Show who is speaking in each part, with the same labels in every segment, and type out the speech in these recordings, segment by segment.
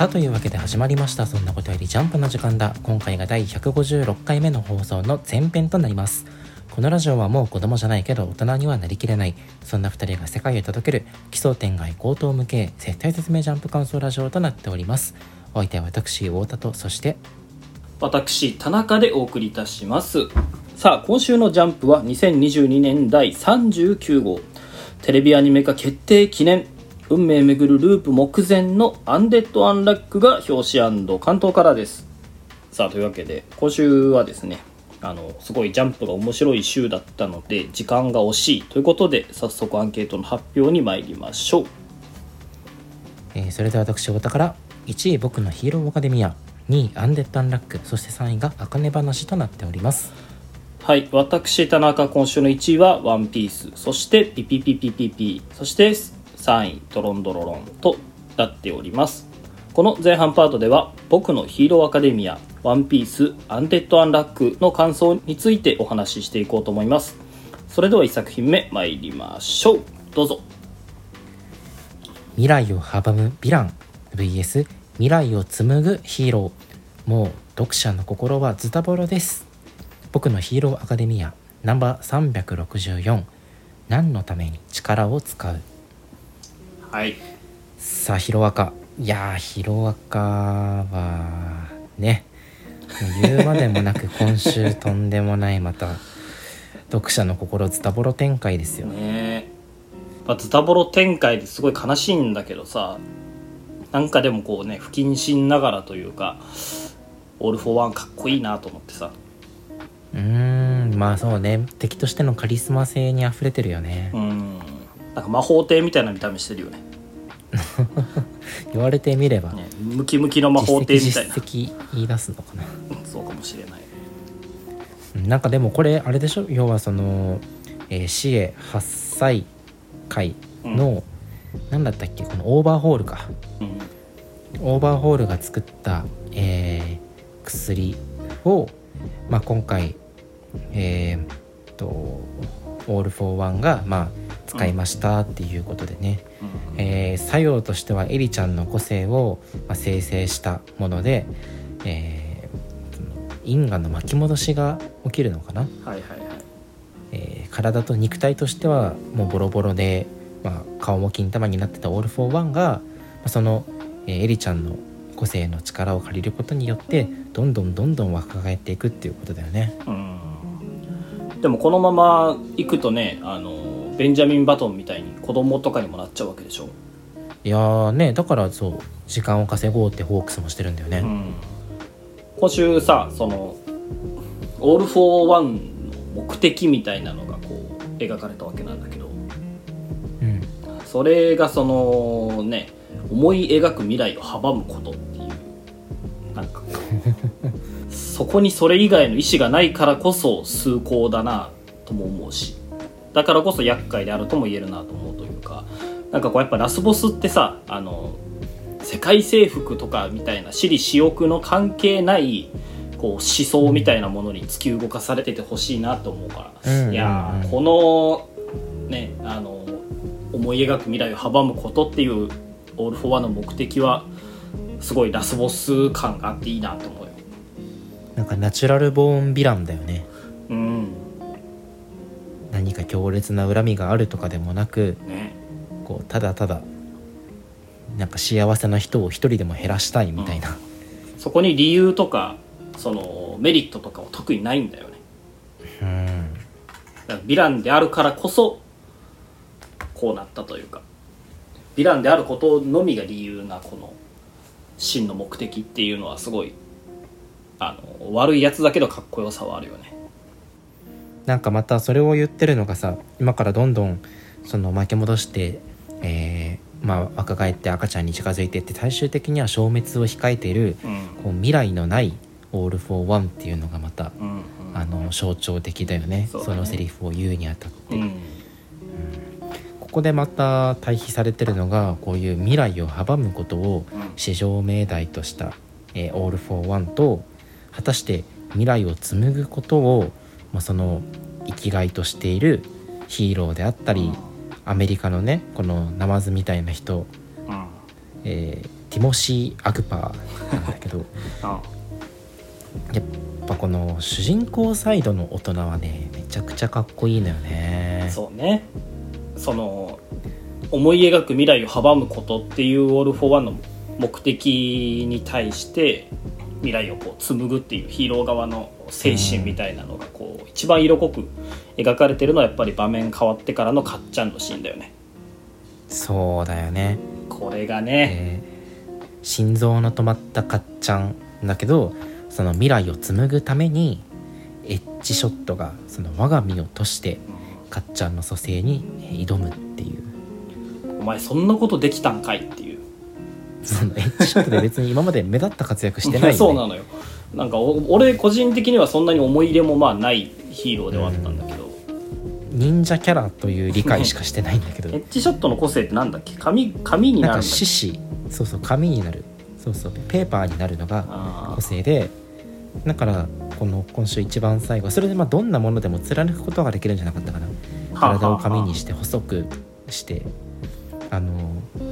Speaker 1: さあというわけで始まりました。そんなことよりジャンプの時間だ。今回が第156回目の放送の前編となります。このラジオはもう子供じゃないけど大人にはなりきれない。そんな2人が世界へ届ける奇想天外高等無形絶対説明ジャンプ感想ラジオとなっております。お相手は私太田とそして
Speaker 2: 私田中でお送りいたします。さあ今週の「ジャンプ」は2022年第39号。テレビアニメ化決定記念運命めぐるループ目前のアンデッド・アンラックが表紙関東からです。さあというわけで今週はですねあのすごいジャンプが面白い週だったので時間が惜しいということで早速アンケートの発表に参りましょう、
Speaker 1: えーそれでは私太田から1位僕のヒーローアカデミア2位アンデッド・アンラックそして3位があかね話となっております。
Speaker 2: はい私田中今週の1位は「ワンピースそして「ピピピピピピ」そして3位「ドロンドロロン」となっております。この前半パートでは「僕のヒーローアカデミア」「ワンピースアンデッド・アンラック」の感想についてお話ししていこうと思います。それでは1作品目参りましょう。どうぞ。
Speaker 1: 未来を阻むヴィラン vs 未来を紡ぐヒーロー。もう読者の心はズタボロです。僕のヒーローアカデミアナンバー364何のために力を使う
Speaker 2: はい。
Speaker 1: さあヒロアカ。いやーヒロアカはね言うまでもなく今週とんでもないまた読者の心ズタボロ展開ですよ。
Speaker 2: ね。え、まあ、ズタボロ展開ですごい悲しいんだけどさなんかでもこうね不謹慎ながらというかオール・フォー・ワンかっこいいなと思ってさ。
Speaker 1: うーんまあそうね。敵としてのカリスマ性にあふれてるよね。
Speaker 2: うんなんか魔法帝みたいな見た目してるよね。
Speaker 1: 言われてみれば、
Speaker 2: ねムキムキの魔法帝みたいな。
Speaker 1: 実言い出すのかな。
Speaker 2: そうかもしれない。
Speaker 1: うんなんかでもこれあれでしょ？要はその、えー、死穢八斎會の、なんだったっけ？このオーバーホールか。
Speaker 2: うん。
Speaker 1: オーバーホールが作った、えー薬を、まあ、今回えーっとオール・フォー・ワンが、まあ、使いましたっていうことでね、えー作用としてはエリちゃんの個性を、まあ、生成したもので、えー因果の巻き戻しが起きるのかな、
Speaker 2: はいはいはい。
Speaker 1: えー体と肉体としてはもうボロボロで、まあ、顔も金玉になってたオール・フォー・ワンが、まあ、その、えーエリちゃんの個性の力を借りることによってどんどんどんどん若返っていくっていうことだよね。
Speaker 2: うん。でもこのまま行くとねあのベンジャミン・バトンみたいに子供とかにもなっちゃうわけでしょ、
Speaker 1: いやーねだからそう時間を稼ごうってホークスもしてるんだよね。
Speaker 2: うん、今週さそのオール・フォー・ワンの目的みたいなのがこう描かれたわけなんだけど。
Speaker 1: うん。
Speaker 2: それがそのね思い描く未来を阻むことっていう。なんか そこにそれ以外の意思がないからこそ崇高だなとも思うしだからこそ厄介であるとも言えるなと思うというかなんかこうやっぱラスボスってさあの世界征服とかみたいな私利私欲の関係ないこう思想みたいなものに突き動かされててほしいなと思うから、
Speaker 1: うんうんうん
Speaker 2: いやーこのねあの思い描く未来を阻むことっていうオール・フォー・ワンの目的はすごいラスボス感があっていいなと思うよ。
Speaker 1: なんかナチュラルボーンヴィランだよね。
Speaker 2: うん
Speaker 1: 何か強烈な恨みがあるとかでもなく
Speaker 2: ね。
Speaker 1: こうただただなんか幸せな人を一人でも減らしたいみたいな、
Speaker 2: そこに理由とかそのメリットとかは特にないんだよね。
Speaker 1: うん、
Speaker 2: だからヴィランであるからこそこうなったというか。ヴィランであることのみが理由なこの真の目的っていうのはすごいあの悪いやつだけどかっこよさはあるよね
Speaker 1: なんかまたそれを言ってるのがさ今からどんどんその巻き戻して、えーまあ、若返って赤ちゃんに近づいていって最終的には消滅を控えている
Speaker 2: うん。
Speaker 1: こう未来のないオール・フォー・ワンっていうのがまた
Speaker 2: うん
Speaker 1: あの象徴的だよね。
Speaker 2: ね。
Speaker 1: そのセリフを言うにあたって、
Speaker 2: うん。
Speaker 1: ここでまた対比されてるのがこういう未来を阻むことを至上命題とした、えー、オール・フォー・ワンと果たして未来を紡ぐことを、まあ、その生きがいとしているヒーローであったりアメリカのねこのナマズみたいな人、
Speaker 2: うん。
Speaker 1: えーティモシー・アグパーなんだけど
Speaker 2: あ
Speaker 1: やっぱこの主人公サイドの大人はねめちゃくちゃかっこいいのよね。
Speaker 2: そうね。その思い描く未来を阻むことっていうオール・フォー・ワンの目的に対して未来をこう紡ぐっていうヒーロー側の精神みたいなのがこう一番色濃く描かれてるのはやっぱり場面変わってからのかっちゃんのシーンだよね。
Speaker 1: そうだよね。
Speaker 2: これがね、
Speaker 1: えー心臓の止まったかっちゃんだけどその未来を紡ぐためにエッジショットがその我が身をとしてかっちゃんの蘇生に挑むっていう。
Speaker 2: お前そんなことできたんかいっていう
Speaker 1: そのエッジショットで別に今まで目立った活躍してないよね
Speaker 2: そうなのよなんかお俺個人的にはそんなに思い入れもまあないヒーローではあったんだけど、
Speaker 1: 忍者キャラという理解しかしてないんだけど。
Speaker 2: エッジショットの個性ってなんだっけ？紙紙になるんだっけ？
Speaker 1: 獅子そうそう紙になる。そうそうペーパーになるのが
Speaker 2: あ
Speaker 1: 個性でだからこの今週一番最後それでまあどんなものでも貫くことができるんじゃなかったかな。体を紙にして細くしてあの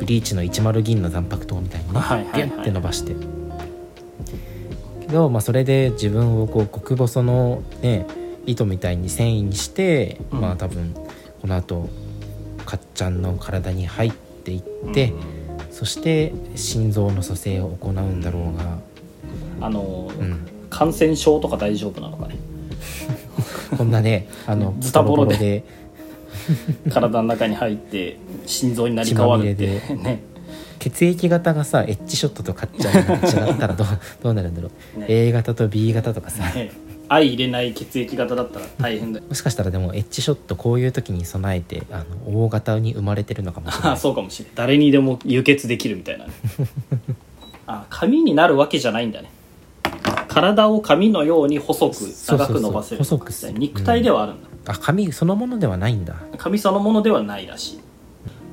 Speaker 1: ブリーチの10銀の残白刀みたいにね
Speaker 2: はいはいはい。
Speaker 1: ビュンって伸ばして。けど、まあ、それで自分をこう極細のね糸みたいに繊維にして、
Speaker 2: うん。
Speaker 1: まあ多分この後かっちゃんの体に入っていって、そして心臓の蘇生を行うんだろうが、
Speaker 2: あの、
Speaker 1: うん、
Speaker 2: 感染症とか大丈夫なのかね？
Speaker 1: こんなねあの
Speaker 2: ズタボロで体の中に入って心臓になり変わるって ね
Speaker 1: 血液型がさエッジショットとかっちゃんが違ったらどう どうなるんだろう、
Speaker 2: ね。
Speaker 1: A 型と B 型とかさ。
Speaker 2: ね。相入れない血液型だったら大変だよ。
Speaker 1: もしかしたらでもエッジショットこういう時に備えてあの O 型に生まれてるのかもしれ
Speaker 2: あ
Speaker 1: ない。
Speaker 2: そうかもしれない。誰にでも輸血できるみたいなね。あ紙になるわけじゃないんだね。体を紙のように細く長く伸ばせる
Speaker 1: そうそうそう細く
Speaker 2: 肉体ではあるんだ、
Speaker 1: あ紙そのものではないんだ。
Speaker 2: 紙そのものではないらしい。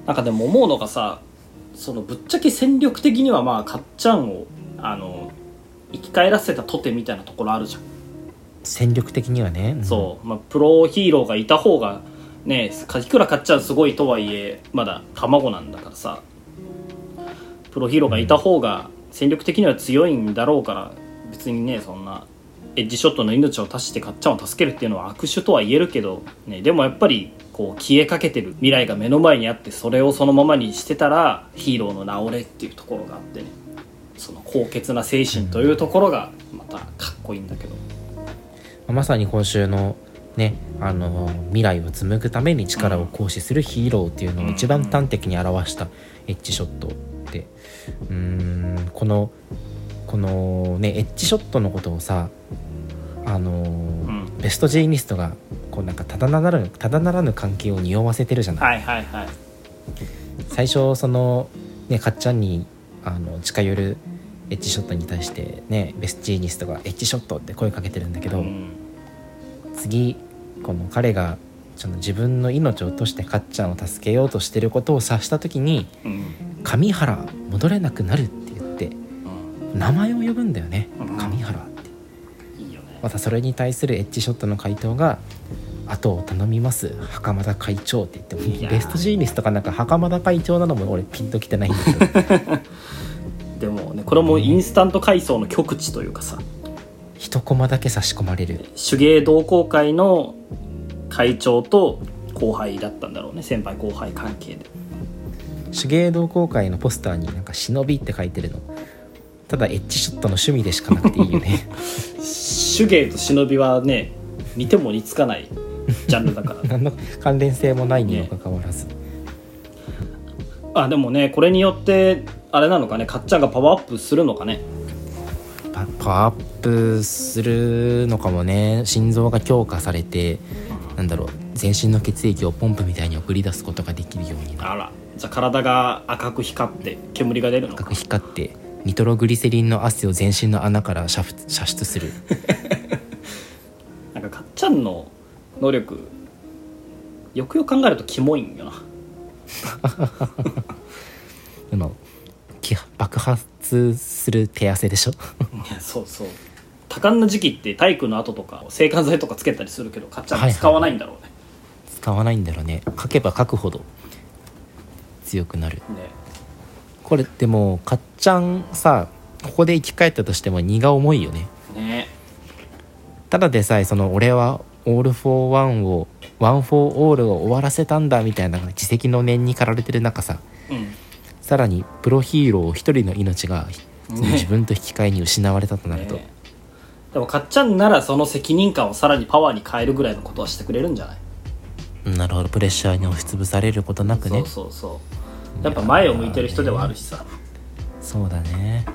Speaker 2: なんかでも思うのがさそのぶっちゃけ戦力的にはまあかっちゃんをあの生き返らせたとてみたいなところあるじゃん、
Speaker 1: 戦力的にはね、ん。
Speaker 2: そう、まあ、プロヒーローがいた方がねいくらかっちゃんすごいとはいえまだ卵なんだからさ。プロヒーローがいた方が戦力的には強いんだろうから別にねそんなエッジショットの命を足してかっちゃんを助けるっていうのは悪手とは言えるけど、ね、でもやっぱりこう消えかけてる未来が目の前にあってそれをそのままにしてたらヒーローの治れっていうところがあってね。その高潔な精神というところがまたかっこいいんだけど、
Speaker 1: まさに今週のねあの未来を紡ぐために力を行使するヒーローっていうのを一番端的に表したエッジショットで。うーんこのこのねエッジショットのことをさあの
Speaker 2: ん。
Speaker 1: ベストジーニストがこうなんかただならぬただならぬ関係を匂わせてるじゃない、
Speaker 2: はいはいはい。
Speaker 1: 最初そのねかっちゃんにあの近寄るエッジショットに対してねベストジーニストがエッジショットって声かけてるんだけど、
Speaker 2: うん
Speaker 1: 次この彼がその自分の命を落としてかっちゃんを助けようとしてることを察した時に
Speaker 2: うん「
Speaker 1: 上原戻れなくなる」って言って
Speaker 2: うん
Speaker 1: 名前を呼ぶんだよね。
Speaker 2: うん。
Speaker 1: 上原って。またそれに対するエッジショットの回答が「後を頼みます。袴田会長」って言ってもベストジーニスとかなんか袴田会長なのも俺ピンときてないんだけど
Speaker 2: でもねこれもインスタント階層の極致というかさ。
Speaker 1: 一コマだけ差し込まれる。
Speaker 2: 手芸同好会の会長と後輩だったんだろうね。先輩後輩関係で。
Speaker 1: 手芸同好会のポスターになんか「忍び」って書いてるの。ただエッジショットの趣味でしかなくていいよね。
Speaker 2: 手芸と忍びはね似ても似つかないジャンルだから。
Speaker 1: 何の関連性もないにもかかわらず、
Speaker 2: あでもねこれによってあれなのかね。かっちゃんがパワーアップするのかね。
Speaker 1: パパワーアップするのかもね。心臓が強化されてなんだろう。全身の血液をポンプみたいに送り出すことができるようになる。
Speaker 2: あら。じゃあ体が赤く光って煙が出るのか。
Speaker 1: 赤く光ってニトログリセリンの汗を全身の穴から射出射出する。
Speaker 2: なんかかっちゃんの能力よくよく考えるとキモいんよな。
Speaker 1: でもき爆発する手汗でしょ？
Speaker 2: いやそうそう。多感な時期って体育の後とか制汗剤とかつけたりするけどかっちゃん使わないんだろうね,、
Speaker 1: 使わないんだろうね。かけばかくほど強くなる。
Speaker 2: ね。
Speaker 1: これでもかっちゃんさここで生き返ったとしても荷が重いよね。
Speaker 2: ね。
Speaker 1: ただでさえその俺はオール・フォー・ワンをワン・フォー・オールを終わらせたんだみたいな自責の念に駆られてる中さ
Speaker 2: うん。
Speaker 1: さらにプロヒーロー一人の命が自分と引き換えに失われたとなると、
Speaker 2: ねでもかっちゃんならその責任感をさらにパワーに変えるぐらいのことはしてくれるんじゃない？
Speaker 1: なるほど。プレッシャーに押しつぶされることなくね。
Speaker 2: そうそうそう。やっぱ前を向いてる人ではあるしさ。
Speaker 1: そうだね。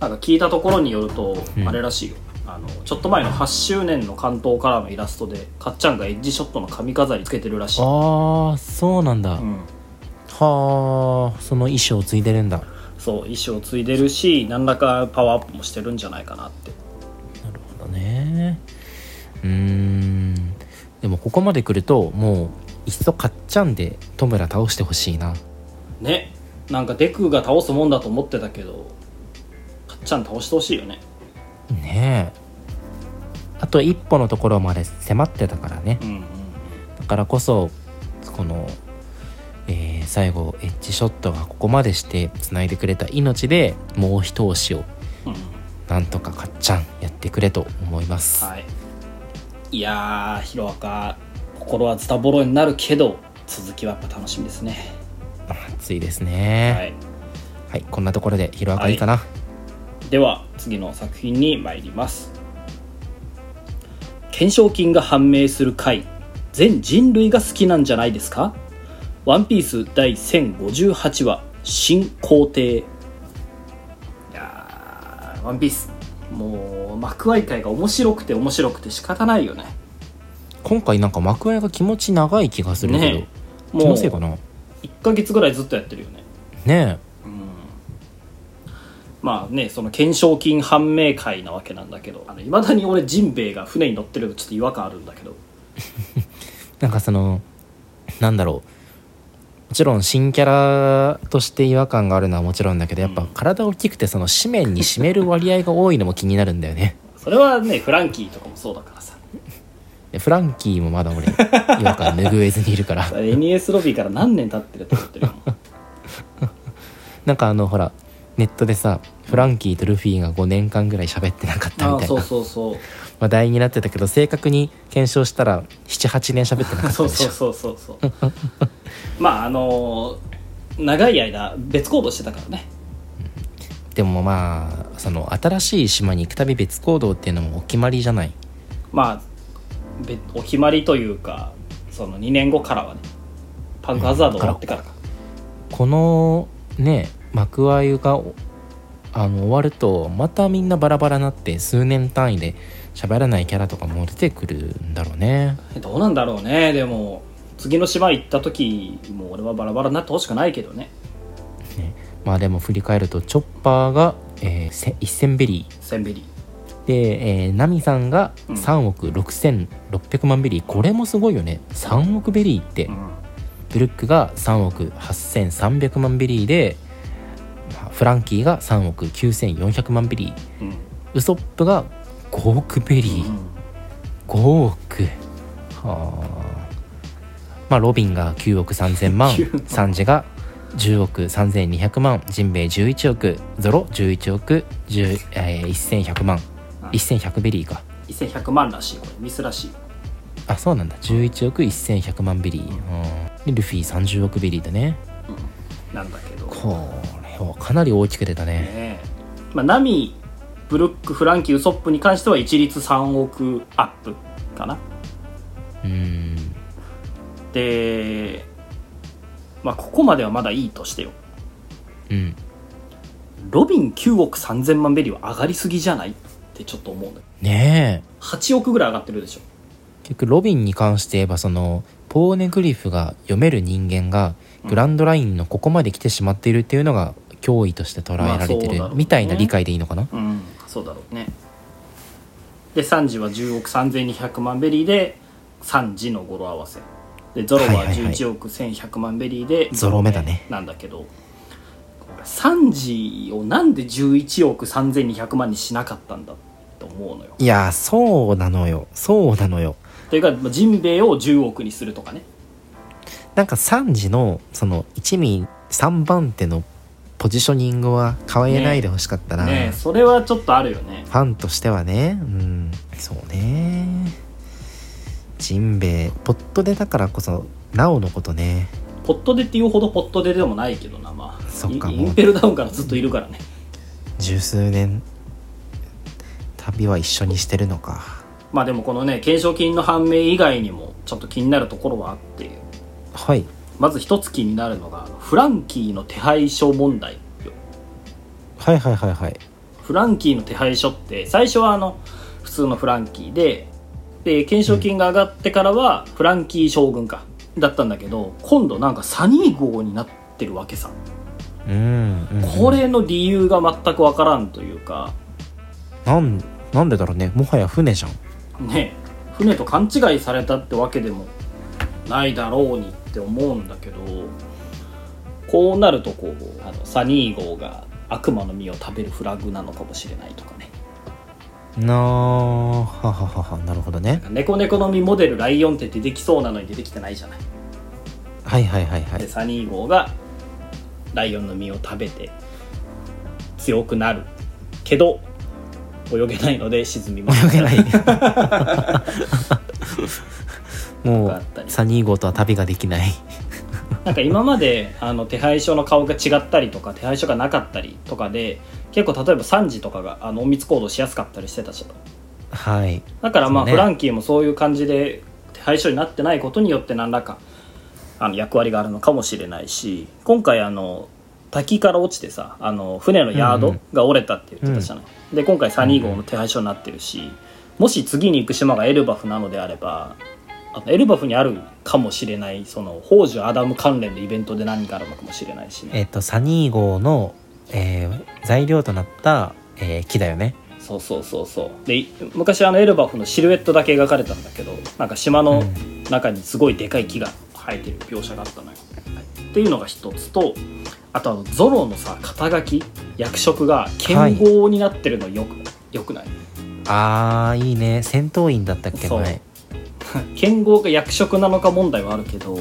Speaker 2: なんか聞いたところによると、
Speaker 1: うん。
Speaker 2: あれらしいよあのちょっと前の8周年の関東からのイラストでかっちゃんがエッジショットの髪飾りつけてるらしい、
Speaker 1: ああそうなんだ、
Speaker 2: うん、
Speaker 1: はあその衣装を継いでるんだ。な
Speaker 2: そう衣装ついでるし何らかパワーアップもしてるんじゃないかなって。
Speaker 1: るほどね。うーん。でもここまで来るともういっそかっちゃんで戸村倒してほしいな。
Speaker 2: ね。なんかデクが倒すもんだと思ってたけどかっちゃん倒してほしいよね
Speaker 1: ねえ。あと一歩のところまで迫ってたからね。
Speaker 2: うんうん。
Speaker 1: だからこそこの、えー最後エッジショットがここまでして繋いでくれた命でもう一押しを
Speaker 2: うん。
Speaker 1: なんとかかっちゃんやってくれと思います、
Speaker 2: はい。いやーヒロアカ心はズタボロになるけど続きはやっぱ楽しみですね。
Speaker 1: 熱いです
Speaker 2: は
Speaker 1: ね
Speaker 2: い。
Speaker 1: はい、こんなところでヒロアカいいかな、
Speaker 2: では次の作品に参ります。懸賞金が判明する回全人類が好きなんじゃないですか？ワンピース第1058話新皇帝。いやーワンピースもう幕開会が面白くて面白くて仕方ないよね。
Speaker 1: 今回なんか幕開が気持ち長い気がするけど、
Speaker 2: ね
Speaker 1: 気のせいかな
Speaker 2: ？1ヶ月ぐらいずっとやってるよね。
Speaker 1: ね
Speaker 2: まあねその懸賞金判明会なわけなんだけどいまだに俺ジンベエが船に乗ってるとちょっと違和感あるんだけど。
Speaker 1: え なんかそのなんだろう。もちろん新キャラとして違和感があるのはもちろんだけどやっぱ体大きくてその紙面に占める割合が多いのも気になるんだよね。
Speaker 2: それはねフランキーとかもそうだからさ。
Speaker 1: でフランキーもまだ俺違和感拭えずにいるから。
Speaker 2: NES ロビーから何年経ってると思ってるよ。
Speaker 1: なんかあのほらネットでさフランキーとルフィが5年間ぐらい喋ってなかったみたいな。
Speaker 2: そうそう
Speaker 1: 話題になってたけど正確に検証したら78年喋ってなかった
Speaker 2: そうそうそうそうそう。まああのー長い間別行動してたからね。
Speaker 1: でもまあその新しい島に行くたび別行動っていうのもお決まりじゃない？
Speaker 2: まあべお決まりというかその2年後からはねパンクハザード終わってからか。
Speaker 1: このね幕開があの終わるとまたみんなバラバラになって数年単位で喋らないキャラとかも出てくるんだろうね。
Speaker 2: どうなんだろうね。でも次の島行った時もう俺はバラバラになってほしくないけどね。
Speaker 1: まあでも振り返るとチョッパーが、えーせ1000ベリー。
Speaker 2: センベリ
Speaker 1: で、えーナミさんが
Speaker 2: うん。
Speaker 1: 3億6600万ベリー、これもすごいよね。3億ベリーって、
Speaker 2: ー、うん。
Speaker 1: ブルックが3億8300万ベリーで、まあフランキーが3億9400万ベリー。
Speaker 2: うん
Speaker 1: ウソップが5億ベリー、5億。はあ。まあロビンが9億3000万。
Speaker 2: 9万
Speaker 1: サンジが10億3200万。ジンベエ11億。ゾロ11億。10、えー1100万。
Speaker 2: うん
Speaker 1: 1100ベリーか。
Speaker 2: 1100万らしいこれ。ミスらしい。
Speaker 1: あそうなんだ。11億1100万ベリー、うん、でルフィ30億ベリーだね。
Speaker 2: うん。なんだけど。
Speaker 1: これはかなり大きく出たね。
Speaker 2: ねえ。まあナミブルックフランキーウソップに関しては一律3億アップかな。
Speaker 1: うん。
Speaker 2: でまあここまではまだいいとしてよ。
Speaker 1: うん。
Speaker 2: ロビン9億3000万ベリーは上がりすぎじゃない？ってちょっと思う
Speaker 1: ねえ。
Speaker 2: 8億ぐらい上がってるでしょ。
Speaker 1: 結局ロビンに関して言えばそのポーネグリフが読める人間がグランドラインのここまで来てしまっているっていうのが脅威として捉えられてる
Speaker 2: ま
Speaker 1: みたいな理解でいいのかな、
Speaker 2: うんそうだろうね。でサンジは10億3200万ベリーでサンジの語呂合わせ。でゾロは
Speaker 1: はいはいはい
Speaker 2: 11億1100万ベリーで
Speaker 1: ゾロ目だね。
Speaker 2: なんだけどこれサンジをなんで11億3200万にしなかったんだと思うのよ。
Speaker 1: いやそうなのよ。そうなのよ。
Speaker 2: というかまあジンベエを10億にするとかね。
Speaker 1: なんかサンジのその一味3番手のポジショニングは変えないでほしかったな、
Speaker 2: ね。それはちょっとあるよね。
Speaker 1: ファンとしてはね。うん。そうね。ジンベエ。ポットでだからこそなおのことね。
Speaker 2: ポットでっていうほどポットででもないけどなまあ。
Speaker 1: そっか
Speaker 2: インインペルダウンからずっといるからね。
Speaker 1: 十数年。旅は一緒にしてるのか。
Speaker 2: まあでもこのね懸賞金の判明以外にもちょっと気になるところはあって。
Speaker 1: はい
Speaker 2: まず一つ気になるのがフランキーの手配書問題よ。
Speaker 1: はいはいはいはい。
Speaker 2: フランキーの手配書って最初はあの普通のフランキーでで懸賞金が上がってからはフランキー将軍かだったんだけど今度なんかサニー号になってるわけさ。
Speaker 1: うん、うんうん。
Speaker 2: これの理由が全くわからんというか。
Speaker 1: なんなんでだろうね。もはや船じゃん。
Speaker 2: ね船と勘違いされたってわけでもないだろうにって思うんだけどこうなるとこうあのサニー号が悪魔の実を食べるフラグなのかもしれないとかね。
Speaker 1: なあははははなるほどね。
Speaker 2: 猫猫の実モデルライオンって出てきそうなのに出てきてないじゃない。
Speaker 1: はいはいはいはい。
Speaker 2: でサニー号がライオンの実を食べて強くなるけど泳げないので沈みます。
Speaker 1: 泳げない もうサニー号とは旅ができない。
Speaker 2: なんか今まであの手配書の顔が違ったりとか手配書がなかったりとかで結構例えば3時とかがあの隠密行動しやすかったりしてたじゃん。
Speaker 1: はい。
Speaker 2: だからまあ、
Speaker 1: ね。
Speaker 2: フランキーもそういう感じで手配書になってないことによって何らかあの役割があるのかもしれないし今回あの滝から落ちてさあの船のヤードが折れたって言ってたじゃない、で今回サニー号の手配書になってるし、もし次に行く島がエルバフなのであればあのエルバフにあるかもしれないその宝珠アダム関連のイベントで何かあるのかもしれないしね。
Speaker 1: えっ、とサニー号の、えー材料となった、えー木だよね。
Speaker 2: そうそうそうそう。でい昔あのエルバフのシルエットだけ描かれたんだけどなんか島の中にすごいでかい木が生えてる描写があったのよ、はいっていうのが一つとあとあのゾロのさ肩書き役職が剣豪になってるのよく,、よくない？
Speaker 1: あーいいね。戦闘員だったっけ前
Speaker 2: 剣豪が役職なのか問題はあるけど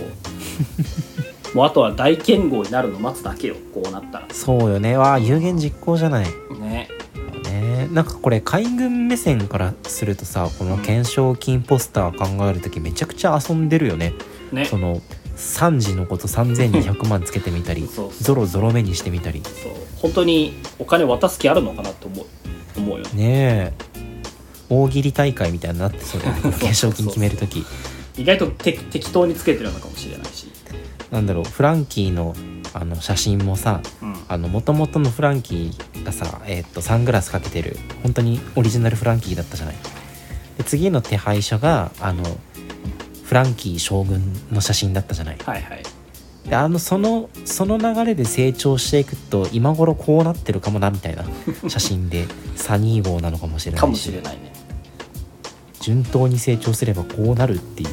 Speaker 2: もうあとは大剣豪になるの待つだけよこうなったら。
Speaker 1: そうよね。わあ有言実行じゃない。
Speaker 2: ね。
Speaker 1: ね。なんかこれ海軍目線からするとさこの懸賞金ポスター考える時めちゃくちゃ遊んでるよね。
Speaker 2: ね。
Speaker 1: その3時のこと3200万つけてみたり
Speaker 2: そう
Speaker 1: ゾロゾロ目にしてみたり。
Speaker 2: そう。本当にお金渡す気あるのかなって思う思うよ。ね
Speaker 1: ねえ大喜利大会みたいになってそうだよね懸賞金決める時。
Speaker 2: 意外とて適当につけてるのかもしれないし。
Speaker 1: なんだろうフランキーのあの写真もさ
Speaker 2: うん。
Speaker 1: あの元々のフランキーがさ、えーっとサングラスかけてる本当にオリジナルフランキーだったじゃない？で次の手配書があのフランキー将軍の写真だったじゃない？
Speaker 2: はいはい。
Speaker 1: であのそのその流れで成長していくと今頃こうなってるかもなみたいな写真で サニー号なのかもしれないし。
Speaker 2: かもしれないね
Speaker 1: 順当に成長すればこうなるっていう。
Speaker 2: う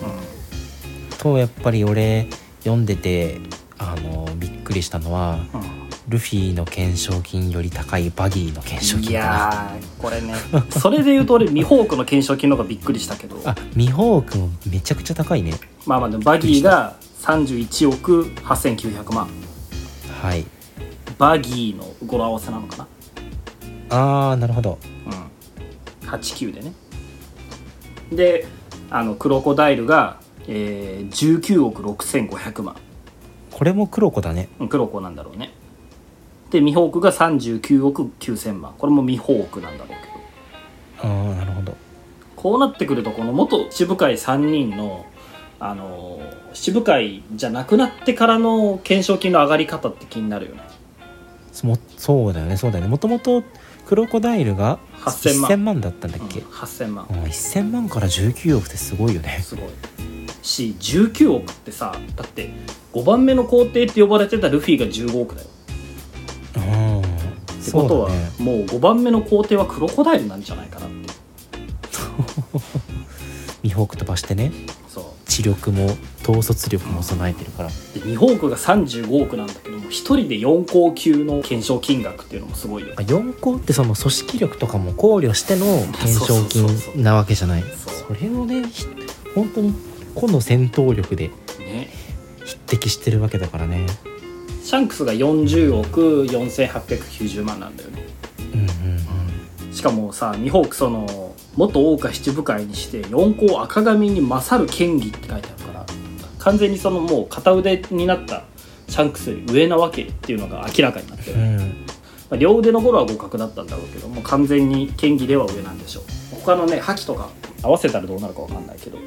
Speaker 1: とやっぱり俺読んでてあのびっくりしたのは
Speaker 2: ん、
Speaker 1: ルフィの懸賞金より高いバギーの懸賞
Speaker 2: い
Speaker 1: 金かな。
Speaker 2: やーこれね。それで言うと俺ミホークの懸賞金の方がびっくりしたけど。
Speaker 1: あミホークもめちゃくちゃ高いね。
Speaker 2: まあまあでもバギーが31億8900万
Speaker 1: はい。
Speaker 2: バギーの語呂合わせなのかな。
Speaker 1: あーなるほど。
Speaker 2: うん。89でねであのクロコダイルが、えー、19億6500万。
Speaker 1: これも黒子だね。
Speaker 2: うんクロコなんだろうね。でミホークが39億9000万。これもミホークなんだろうけど。
Speaker 1: ああなるほど。
Speaker 2: こうなってくるとこの元七部会3人のあのー七部会じゃなくなってからの懸賞金の上がり方って気になるよね。
Speaker 1: そもそうだよねそうだよね。もともとクロコダイルが
Speaker 2: 8000万。
Speaker 1: 1000万だったんだっ
Speaker 2: うん
Speaker 1: け、
Speaker 2: 8000万。
Speaker 1: うん、1000万から19億ってすごいよね。
Speaker 2: すごい。し19億ってさだって5番目の皇帝って呼ばれてたルフィが15億だよ。
Speaker 1: うん。
Speaker 2: ってことは、
Speaker 1: ね。
Speaker 2: もう5番目の皇帝はクロコダイルなんじゃないかなって。
Speaker 1: ミホーク飛ばしてね知力も統率力も備えてるから。
Speaker 2: でミホークが35億なんだけども1人で4校級の懸賞金額っていうのもすごいよ
Speaker 1: まあ4校ってその組織力とかも考慮しての懸賞金なわけじゃない。
Speaker 2: そ
Speaker 1: れをねひ本当に個の戦闘力で
Speaker 2: ね。
Speaker 1: 匹敵してるわけだからね。
Speaker 2: シャンクスが40億4890万なんだよね。
Speaker 1: うんうん
Speaker 2: しかもさミホークその元桜花七部会にして四皇赤髪に勝る権利って書いてあるから完全にそのもう片腕になったシャンクスより上なわけっていうのが明らかになってる、
Speaker 1: うん。うん
Speaker 2: まあ両腕の頃は互角だったんだろうけどもう完全に権利では上なんでしょう。他のね覇気とか合わせたらどうなるかわかんないけど。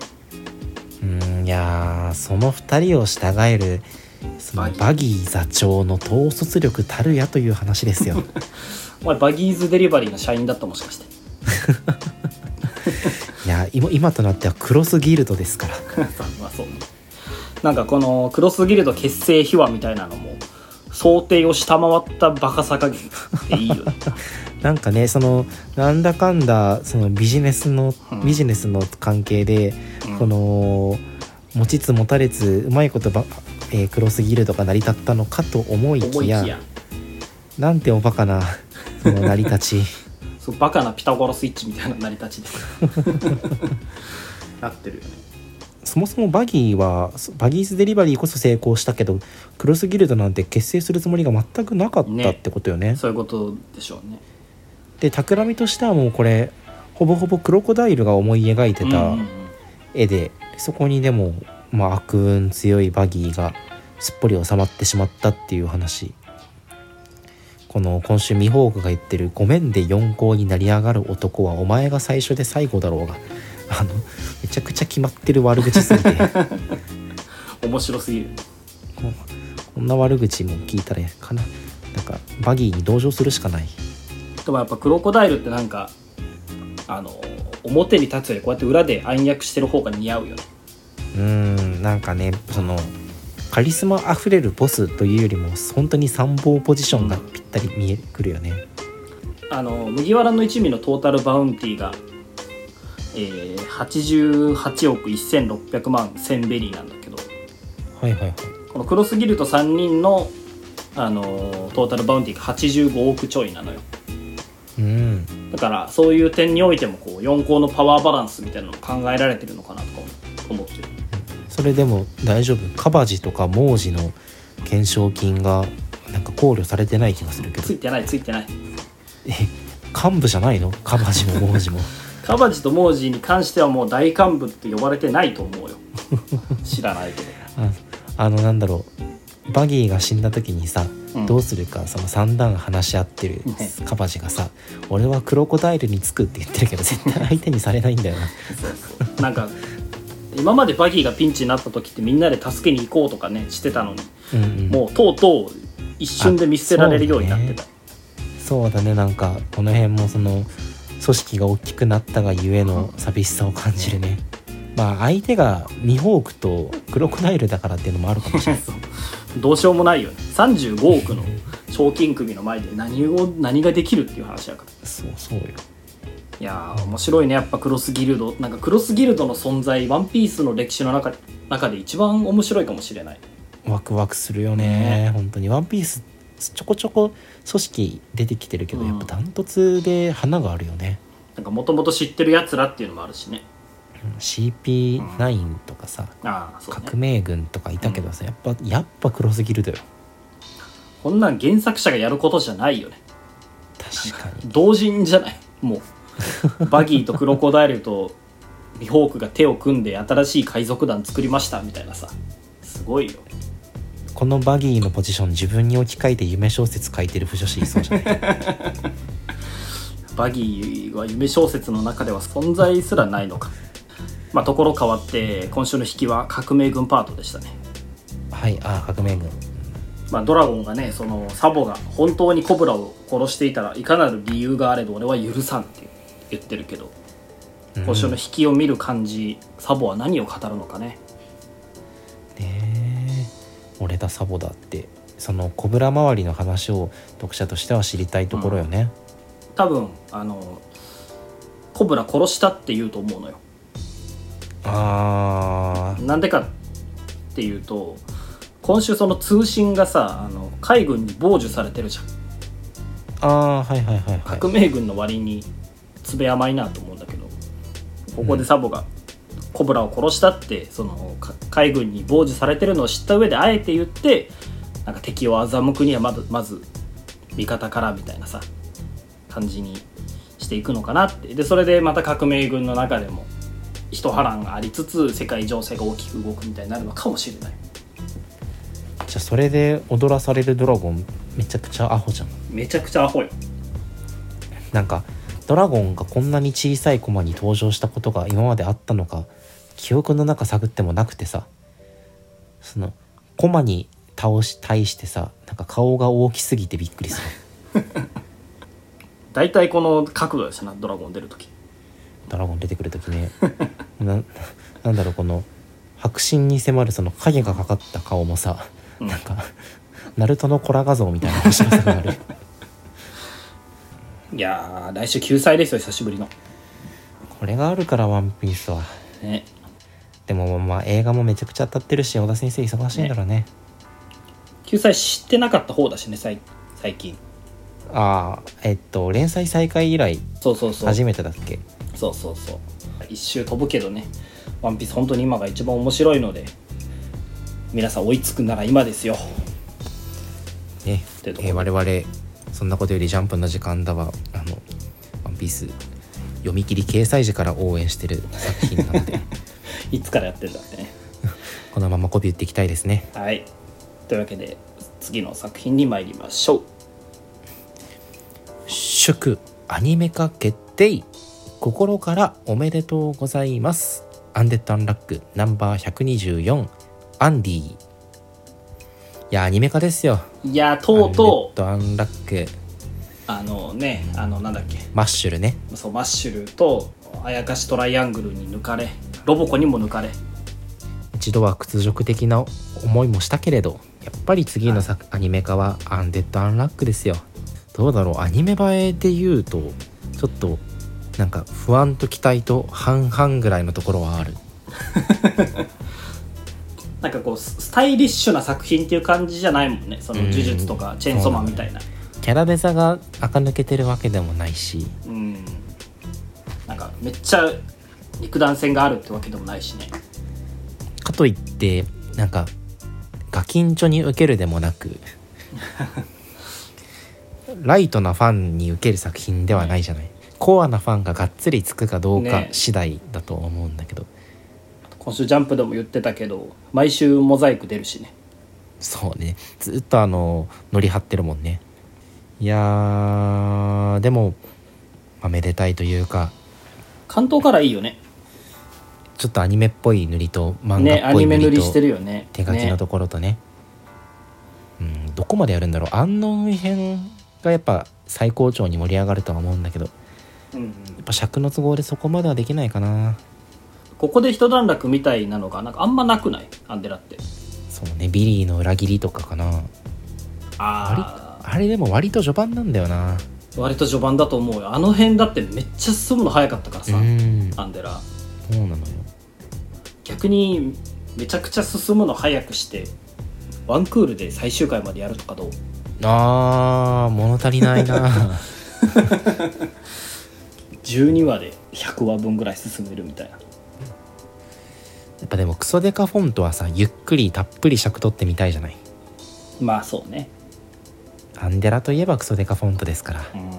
Speaker 1: うんいやーその2人を従えるその
Speaker 2: バギー。
Speaker 1: バギー座長の統率力たるやという話ですよ。
Speaker 2: お前バギーズデリバリーの社員だったもしかして
Speaker 1: いや今今となってはクロスギルドですから。
Speaker 2: まあそうね。なんかこのクロスギルド結成秘話みたいなのも想定を下回ったバカさ加減。っ ていいよね。
Speaker 1: なんかねそのなんだかんだそのビジネスの、
Speaker 2: うん。
Speaker 1: ビジネスの関係で、
Speaker 2: うん。
Speaker 1: この持ちつ持たれつうまいことば、えークロスギルドが成り立ったのかと思いきや
Speaker 2: 思いきや。
Speaker 1: なんておバカなその成り立ち
Speaker 2: そうバカなピタゴラスイッチみたいな成り立ちで。す なってるよね。
Speaker 1: そもそもバギーはバギーズデリバリーこそ成功したけどクロスギルドなんて結成するつもりが全くなかったってことよね。
Speaker 2: そういうことでしょうね。
Speaker 1: で企みとしてはもうこれほぼほぼクロコダイルが思い描いてた絵で、そこにでも、まあ、悪運強いバギーがすっぽり収まってしまったっていう話この今週ミホークが言ってる「ごめんで四皇になり上がる男はお前が最初で最後だろうが」あのめちゃくちゃ決まってる悪口すぎて。
Speaker 2: 面白すぎる。
Speaker 1: ここんな悪口も聞いたらかな。なんかバギーに同情するしかない。
Speaker 2: でもやっぱクロコダイルってなんかあの表に立つよりこうやって裏で暗躍してる方が似合うよね。
Speaker 1: うーんなんかねそのカリスマあふれるボスというよりも本当に参謀ポジションがぴったり見えくるよね。
Speaker 2: あの麦わらの一味のトータルバウンティーが、えー、88億1600万1000ベリーなんだけど。
Speaker 1: はいはいはい。
Speaker 2: このクロスギルト3人のあのトータルバウンティーが85億ちょいなのよ。
Speaker 1: うん。
Speaker 2: だからそういう点においてもこう4項のパワーバランスみたいなのも考えられてるのかなとか思ってる
Speaker 1: それでも大丈夫。カバジとかモージの懸賞金がなんか考慮されてない気がするけど。
Speaker 2: ついてないついてない。
Speaker 1: え幹部じゃないの？カバジもモージも。
Speaker 2: カバジとモージーに関してはもう大幹部って呼ばれてないと思うよ。知らないけど。
Speaker 1: ああのなんだろう。バギーが死んだ時にさ、
Speaker 2: うん。
Speaker 1: どうするかその三段話し合ってる
Speaker 2: ね。
Speaker 1: カバジがさ「俺はクロコダイルにつく」って言ってるけど絶対相手にされないんだよな。
Speaker 2: そうそう。なんか今までバギーがピンチになった時ってみんなで助けに行こうとかねしてたのに、
Speaker 1: うん、うん、
Speaker 2: もうとうとう一瞬で見捨てられるようになってた、
Speaker 1: そうだね。なんかこの辺もその組織が大きくなったがゆえの寂しさを感じるね。まあ相手がミホークとクロコダイルだからっていうのもあるかもしれない。
Speaker 2: どうしようもないよね。35億の賞金首の前で何を何ができるっていう話だから。
Speaker 1: そうそうよ
Speaker 2: いやー面白いね。やっぱクロスギルド。なんかクロスギルドの存在ワンピースの歴史の中中で一番面白いかもしれない。
Speaker 1: ワクワクするよね。
Speaker 2: ね。
Speaker 1: 本当に。ワンピースちょこちょこ組織出てきてるけど、
Speaker 2: うん。
Speaker 1: やっぱダントツで花があるよね。
Speaker 2: なんかもともと知ってるやつらっていうのもあるしね。
Speaker 1: うん。CP9 とかさ、
Speaker 2: うね。
Speaker 1: 革命軍とかいたけどさやっぱやっぱクロスギルドよ。
Speaker 2: こんなん原作者がやることじゃないよね。
Speaker 1: 確かに。
Speaker 2: 同人じゃない？もう バギーとクロコダイルとミホークが手を組んで新しい海賊団作りましたみたいなさ。すごいよ。ね
Speaker 1: このバギーのポジション自分に置き換えて夢小説書いてる不女子いそうじゃない？
Speaker 2: バギーは夢小説の中では存在すらないのか。まあところ変わって今週の引きは革命軍パートでしたね。
Speaker 1: はいああ革命軍。
Speaker 2: まあ、ドラゴンがねそのサボが本当にコブラを殺していたらいかなる理由があれど俺は許さんって言ってるけど
Speaker 1: うん。
Speaker 2: 今週の引きを見る感じサボは何を語るのかね。
Speaker 1: ねえ。俺だサボだって。そのコブラ周りの話を読者としては知りたいところよね、
Speaker 2: 多分あのコブラ殺したって言うと思うのよ。
Speaker 1: ああ
Speaker 2: なんでかっていうと今週その通信がさあの海軍に傍受されてるじゃん。
Speaker 1: あーはいはいはいはい。
Speaker 2: 革命軍の割につべ甘いなと思うんだけどここでサボがコブラを殺したってそのか海軍に傍受されてるのを知った上であえて言ってなんか敵を欺くにはまずまず味方からみたいなさ感じにしていくのかなって。でそれでまた革命軍の中でも一波乱がありつつ世界情勢が大きく動くみたいになるのかもしれない。
Speaker 1: じゃあそれで踊らされるドラゴンめちゃくちゃアホじゃん。
Speaker 2: めちゃくちゃアホよ。
Speaker 1: なんかドラゴンがこんなに小さいコマに登場したことが今まであったのか記憶の中探ってもなくてさそのコマに倒し対してさなんか顔が大きすぎてびっくりする。
Speaker 2: 大体この角度ですなドラゴン出る時。
Speaker 1: ドラゴン出てくる時ね。ななんだろうこの白真に迫るその影がかかった顔もさ、
Speaker 2: うん。
Speaker 1: なんかナルトのコラ画像みたいな面白さがある
Speaker 2: いやー来週救済ですよ久しぶりの。
Speaker 1: これがあるから「ワンピースは。
Speaker 2: ね。
Speaker 1: でもまあ映画もめちゃくちゃ当たってるし小田先生忙しいんだろうね。
Speaker 2: 救済知ってなかった方だしね最最近。
Speaker 1: ああえっと連載再開以来
Speaker 2: そうそうそう。
Speaker 1: 初めてだっけ？
Speaker 2: そうそうそう。一周飛ぶけどね「ワンピース本当に今が一番面白いので皆さん追いつくなら今ですよ。
Speaker 1: ね。
Speaker 2: てところ
Speaker 1: えー我々そんなことよりジャンプの時間だわ。あの「ワンピース。読み切り掲載時から応援してる作品なので。
Speaker 2: いつからやってんだってね。
Speaker 1: このまま媚び打っていきたいですね。
Speaker 2: はい。というわけで次の作品に参りましょう。
Speaker 1: 祝アニメ化決定。心からおめでとうございます。アンデッド・アンラックナンバー124アンディいやアニメ化ですよ。
Speaker 2: いやーとうとう。
Speaker 1: アンデッド・アンラック。
Speaker 2: あのねあのなんだっけ。
Speaker 1: マッシュルね。
Speaker 2: そうマッシュルとあやかしトライアングルに抜かれ。ロボコにも抜かれ。
Speaker 1: 一度は屈辱的な思いもしたけれどやっぱり次の作、アニメ化はアンデッド・アンラックですよ。どうだろう？アニメ映えで言うとちょっとなんか不安と期待と半々ぐらいのところはある
Speaker 2: なんかこうススタイリッシュな作品っていう感じじゃないもんね。その
Speaker 1: うん。
Speaker 2: 呪術とかチェーンソーマンみたいな。
Speaker 1: キャラデザが垢抜けてるわけでもないし。
Speaker 2: うん。なんかめっちゃ肉弾戦があるってわけでもないしね。
Speaker 1: かといってなんかガキンチョに受けるでもなく ライトなファンに受ける作品ではないじゃない。コアなファンががっつりつくかどうか
Speaker 2: ね。
Speaker 1: 次第だと思うんだけど、
Speaker 2: 今週ジャンプでも言ってたけど毎週モザイク出るしね。
Speaker 1: そうね。ずっとあの乗り張ってるもんね。いやーでも、まあ、めでたいというか。
Speaker 2: 関東からいいよね。
Speaker 1: ちょっとアニメっぽい塗りと漫
Speaker 2: ねア
Speaker 1: 画っぽい塗りと、
Speaker 2: ニメ塗りしてるよね。
Speaker 1: 手書きのところとね。うんどこまでやるんだろう。安納編がやっぱ最高潮に盛り上がるとは思うんだけど。や
Speaker 2: うんうん。
Speaker 1: っぱ尺の都合でそこまではできないかな
Speaker 2: ここで一段落みたいなのがなんかあんまなくない？アンデラって。
Speaker 1: そうねビリーの裏切りとかかな。割
Speaker 2: あ
Speaker 1: あれでも割と序盤なんだよな。
Speaker 2: あ割と序盤だと思うよ。あの辺だってめっちゃ進むの早かったから
Speaker 1: う
Speaker 2: さ、
Speaker 1: ん。
Speaker 2: アンデラ。
Speaker 1: そうなのよ。
Speaker 2: 逆にめちゃくちゃ進むの早くしてワンクールで最終回までやるとかどう？
Speaker 1: あー物足りないな。
Speaker 2: 12話で100話分ぐらい進めるみたいな
Speaker 1: やっぱでもクソデカフォントはさゆっくりたっぷり尺取ってみたいじゃない？
Speaker 2: まあそうね。
Speaker 1: アンデラといえばクソデカフォントですから。
Speaker 2: うん。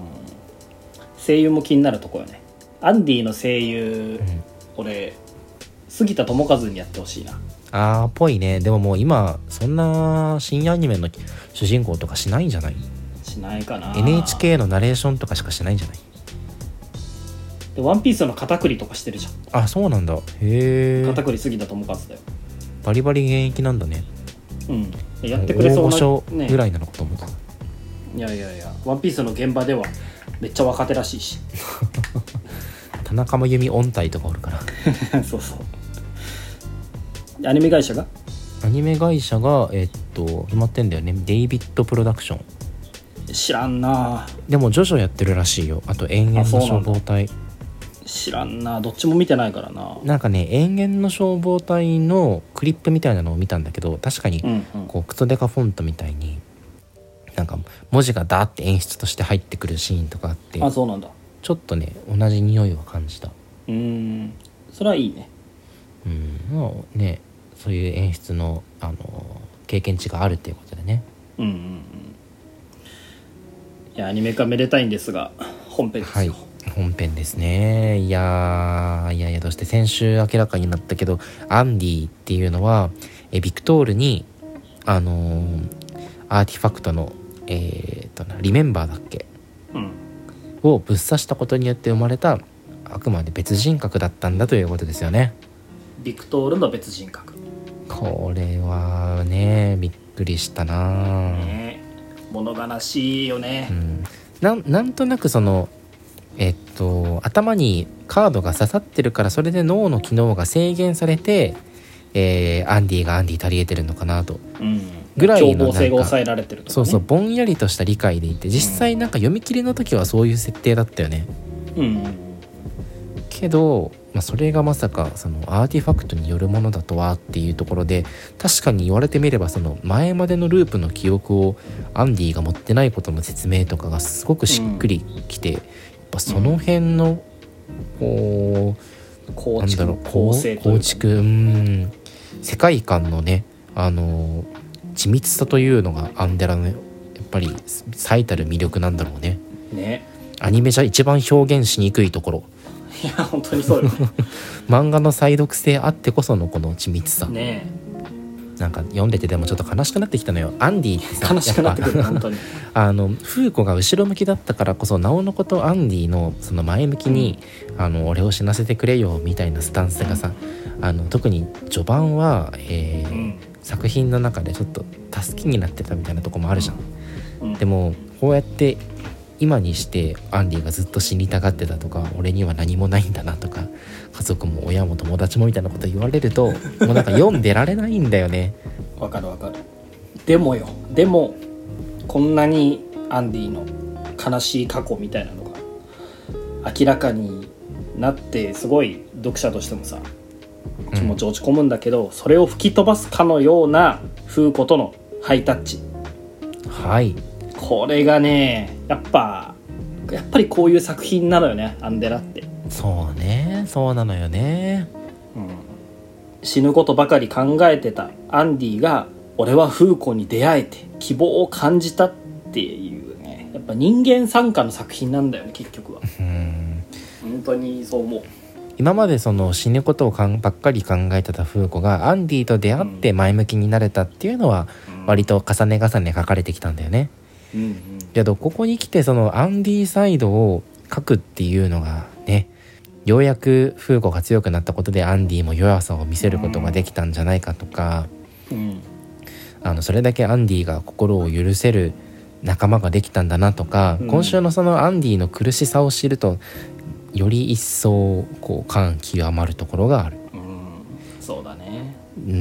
Speaker 2: 声優も気になるとこよね。アンディの声優、
Speaker 1: うん。
Speaker 2: 俺杉田智和にやってほしいな。
Speaker 1: あーぽいね。でももう今そんな深夜アニメの主人公とかしないんじゃない？
Speaker 2: しないかな。
Speaker 1: NHK のナレーションとかしかしないんじゃない？
Speaker 2: でワンピースの片栗とかしてるじゃん。
Speaker 1: あそうなんだ。へえ
Speaker 2: 片栗杉田智和だよ
Speaker 1: バリバリ現役なんだね。
Speaker 2: うん。でやってくれそうな、ね、
Speaker 1: ぐらいなのかと思った、
Speaker 2: いやいやいやワンピースの現場ではめっちゃ若手らしいし。
Speaker 1: 田中真由美音体とかおるから。
Speaker 2: そうそう。アニメ会社が？
Speaker 1: アニメ会社がえっと決まってんだよね。デイビッドプロダクション。
Speaker 2: 知らんな。
Speaker 1: でもジョジョやってるらしいよ。あと延々の消防隊
Speaker 2: 知らんな。どっちも見てないからな。
Speaker 1: なんかね延々の消防隊のクリップみたいなのを見たんだけど確かにこうクソデカフォントみたいになんか文字がダーって演出として入ってくるシーンとかあって
Speaker 2: あそうなんだ。
Speaker 1: ちょっとね同じ匂いを感じた。
Speaker 2: うーん。それはいいね。
Speaker 1: うん。まあねそういう演出のあの経験値があるっていうことでね。
Speaker 2: うんうんうん。いやアニメ化めでたいんですが本編ですよ、
Speaker 1: はい本編ですね。いやーいやいやどうして先週明らかになったけどアンディっていうのはえビクトールにあのーアーティファクトのえーっとなリメンバーだっけ？
Speaker 2: うん。
Speaker 1: をぶっ刺したことによって生まれたあくまで別人格だったんだということですよね。
Speaker 2: ビクトールの別人格。
Speaker 1: これはねびっくりしたな、
Speaker 2: ね。物悲しいよね。
Speaker 1: うん、なんなんとなくそのえっと頭にカードが刺さってるからそれで脳の機能が制限されて、えーアンディがアンディ足りえてるのかなと。
Speaker 2: うん。
Speaker 1: ぐらいの
Speaker 2: 凶暴性が抑えられてるとか、ね、
Speaker 1: そうそうぼんやりとした理解でいて実際なんか読み切りの時はそういう設定だったよね。
Speaker 2: うん。うん
Speaker 1: けど、まあ、それがまさかそのアーティファクトによるものだとはっていうところで確かに言われてみればその前までのループの記憶をアンディが持ってないことの説明とかがすごくしっくりきて、やっぱその辺のこう、
Speaker 2: 構
Speaker 1: なんだろう
Speaker 2: 築構
Speaker 1: 構築うん。世界観のねあの緻密さというのがアンデラのやっぱり最たる魅力なんだろうね。
Speaker 2: ね。
Speaker 1: アニメじゃ一番表現しにくいところ。
Speaker 2: いや本当にそうよ。ね
Speaker 1: 漫画の再読性あってこそのこの緻密さ、
Speaker 2: ね
Speaker 1: なんか読んでてでもちょっと悲しくなってきたのよ。アンディってさ
Speaker 2: 悲しくなってくる本当に。
Speaker 1: ぱ あのフーコが後ろ向きだったからこそなおのことアンディのその前向きに、あの俺を死なせてくれよみたいなスタンスがさあの特に序盤は、えー
Speaker 2: うん。
Speaker 1: 作品の中でちょっと助けになってたみたいなとこもあるじゃん。
Speaker 2: うん。
Speaker 1: でもこうやって今にしてアンディがずっと死にたがってたとか俺には何もないんだなとか家族も親も友達もみたいなこと言われるともうなんか読んでられないんだよね。
Speaker 2: わかるわかる。でもよ。でもこんなにアンディの悲しい過去みたいなのが明らかになってすごい読者としてもさ気持ち落ち込むんだけど、それを吹き飛ばすかのような風子とのハイタッチ。
Speaker 1: はい
Speaker 2: これがねやっぱやっぱりこういう作品なのよねアンデラって、
Speaker 1: そうねそうなのよね。
Speaker 2: 死ぬことばかり考えてたアンディが俺は風子に出会えて希望を感じたっていうね。やっぱ人間参加の作品なんだよね結局は。
Speaker 1: うん。
Speaker 2: 本当にそう思う。
Speaker 1: 今までその死ぬことをかんばっかり考えてたフーコがアンディと出会って前向きになれたっていうのは割と重ね重ね書かれてきたんだよね。
Speaker 2: うんうん。
Speaker 1: けどここに来てそのアンディサイドを書くっていうのがねようやくフーコが強くなったことでアンディも弱さを見せることができたんじゃないかとか
Speaker 2: うん。
Speaker 1: あのそれだけアンディが心を許せる仲間ができたんだなとか、
Speaker 2: うん。
Speaker 1: 今週のそのアンディの苦しさを知るとより一層こう感極まるところがある。
Speaker 2: うん。そうだね。
Speaker 1: うん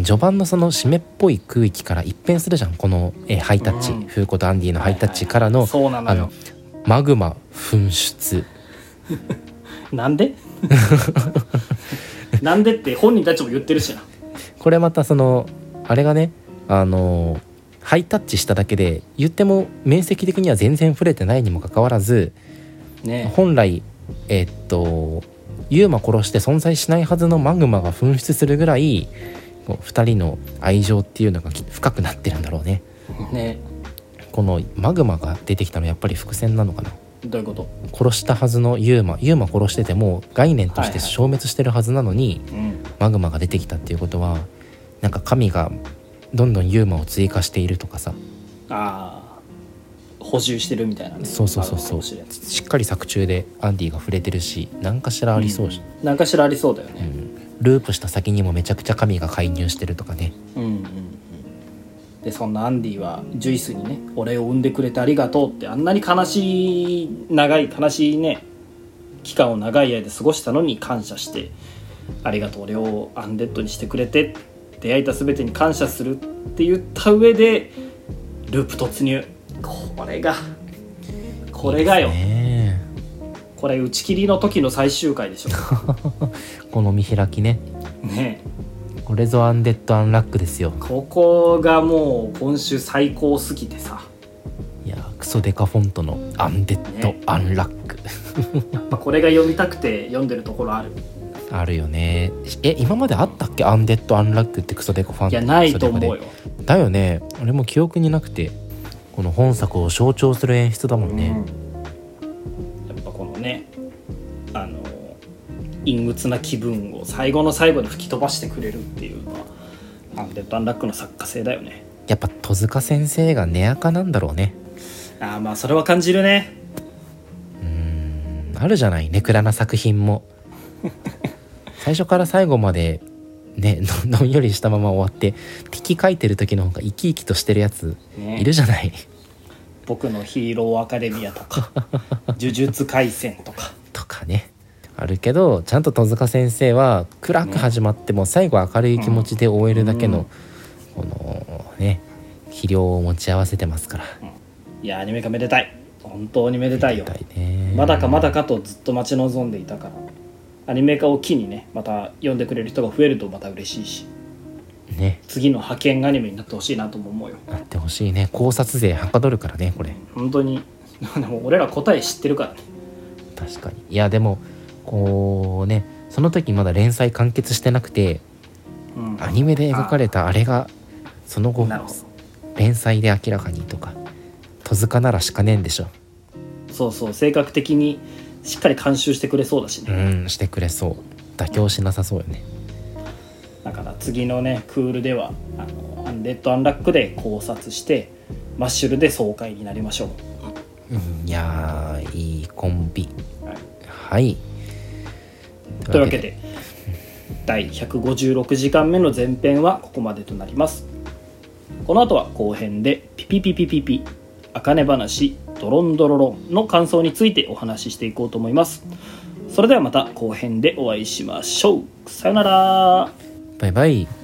Speaker 1: 序盤のその湿っぽい空気から一変するじゃん。この、えーハイタッチ、
Speaker 2: うん。
Speaker 1: フーコとアンディのハイタッチからの、
Speaker 2: そうなのよ。
Speaker 1: あのマグマ噴出。
Speaker 2: なんで？なんでって本人たちも言ってるしな。
Speaker 1: これまたそのあれがねあのハイタッチしただけで言っても面積的には全然触れてないにもかかわらず
Speaker 2: ね。
Speaker 1: 本来えーっとユーマ殺して存在しないはずのマグマが噴出するぐらいこう2人の愛情っていうのがき深くなってるんだろうね。
Speaker 2: ね。
Speaker 1: このマグマが出てきたのやっぱり伏線なのかな。
Speaker 2: どういうこと？
Speaker 1: 殺したはずのユーマ。ユーマ殺してても概念として消滅してるはずなのに、
Speaker 2: うん。
Speaker 1: マグマが出てきたっていうことはなんか神がどんどんユーマを追加しているとかさ。
Speaker 2: ああ補充してるみたいなね。
Speaker 1: そうそうそうそう。
Speaker 2: もし
Speaker 1: っかり作中でアンディが触れてるし何かしらありそうじゃん、
Speaker 2: なんかしらありそうだよね。
Speaker 1: うんループした先にもめちゃくちゃ神が介入してるとかね。
Speaker 2: うんうんうん。でそんなアンディはジュイスにね「俺を産んでくれてありがとう」ってあんなに悲しい長い悲しいね期間を長い間過ごしたのに感謝して「ありがとう俺をアンデッドにしてくれて」出会えた全てに感謝するって言った上でループ突入。これがこれがよ。
Speaker 1: いい
Speaker 2: これ打ち切りの時の最終回でしょ。
Speaker 1: この見開きね。
Speaker 2: ね。
Speaker 1: これぞアンデッドアンラックですよ。
Speaker 2: ここがもう今週最高すぎてさ。
Speaker 1: いやクソデカフォントのアンデッド
Speaker 2: ね。
Speaker 1: アンラック、
Speaker 2: やっぱこれが読みたくて読んでるところある。
Speaker 1: あるよね。え今まであったっけ？アンデッドアンラックってクソデカファン。
Speaker 2: いやないと思うよ。
Speaker 1: だよね。俺も記憶になくてこの本作を象徴する演出だもんね、
Speaker 2: や陰鬱な気分を最後の最後で吹き飛ばしてくれるっていうのはアンデッド・アンラックの作家性だよね。
Speaker 1: やっぱ戸塚先生が根垢なんだろうね。
Speaker 2: ああまあそれは感じるね。
Speaker 1: うんあるじゃないネクラな作品も。最初から最後までねどんよりしたまま終わって敵書いてる時の方が生き生きとしてるやつ
Speaker 2: ね。
Speaker 1: いるじゃない。
Speaker 2: 僕のヒーローアカデミアとか 呪術廻戦とか。
Speaker 1: とかねあるけどちゃんと戸塚先生は暗く始まっても最後明るい気持ちで終えるだけの、このね肥料を持ち合わせてますから。
Speaker 2: いやアニメ化めでたい。本当にめでたいよ。まだかまだかとずっと待ち望んでいたから。アニメ化を機にねまた読んでくれる人が増えるとまた嬉しいし。
Speaker 1: ね。
Speaker 2: 次の派遣アニメになってほしいなとも思うよ。
Speaker 1: なってほしいね。考察税はかどるからねこれ。
Speaker 2: 本当に。でも俺ら答え知ってるからね。
Speaker 1: 確かに。いやでもこうねその時まだ連載完結してなくて
Speaker 2: うん。
Speaker 1: アニメで描かれたあ。れがその後連載で明らかにとか戸塚ならしかねえんでしょ。
Speaker 2: そうそう性格的にしっかり監修してくれそうだし
Speaker 1: う
Speaker 2: ね、
Speaker 1: んしてくれそう。妥協しなさそうよね。
Speaker 2: だから次のねクールではあのアンデッド・アンラックで考察してマッシュルで爽快になりましょう。
Speaker 1: うんいやーいいコンビ。
Speaker 2: はい。
Speaker 1: はい
Speaker 2: というわけで第156時間目の前編はここまでとなります。この後は後編でピピピピピピあかね話ドロンドロロンの感想についてお話ししていこうと思います。それではまた後編でお会いしましょう。さよなら。
Speaker 1: バイバイ。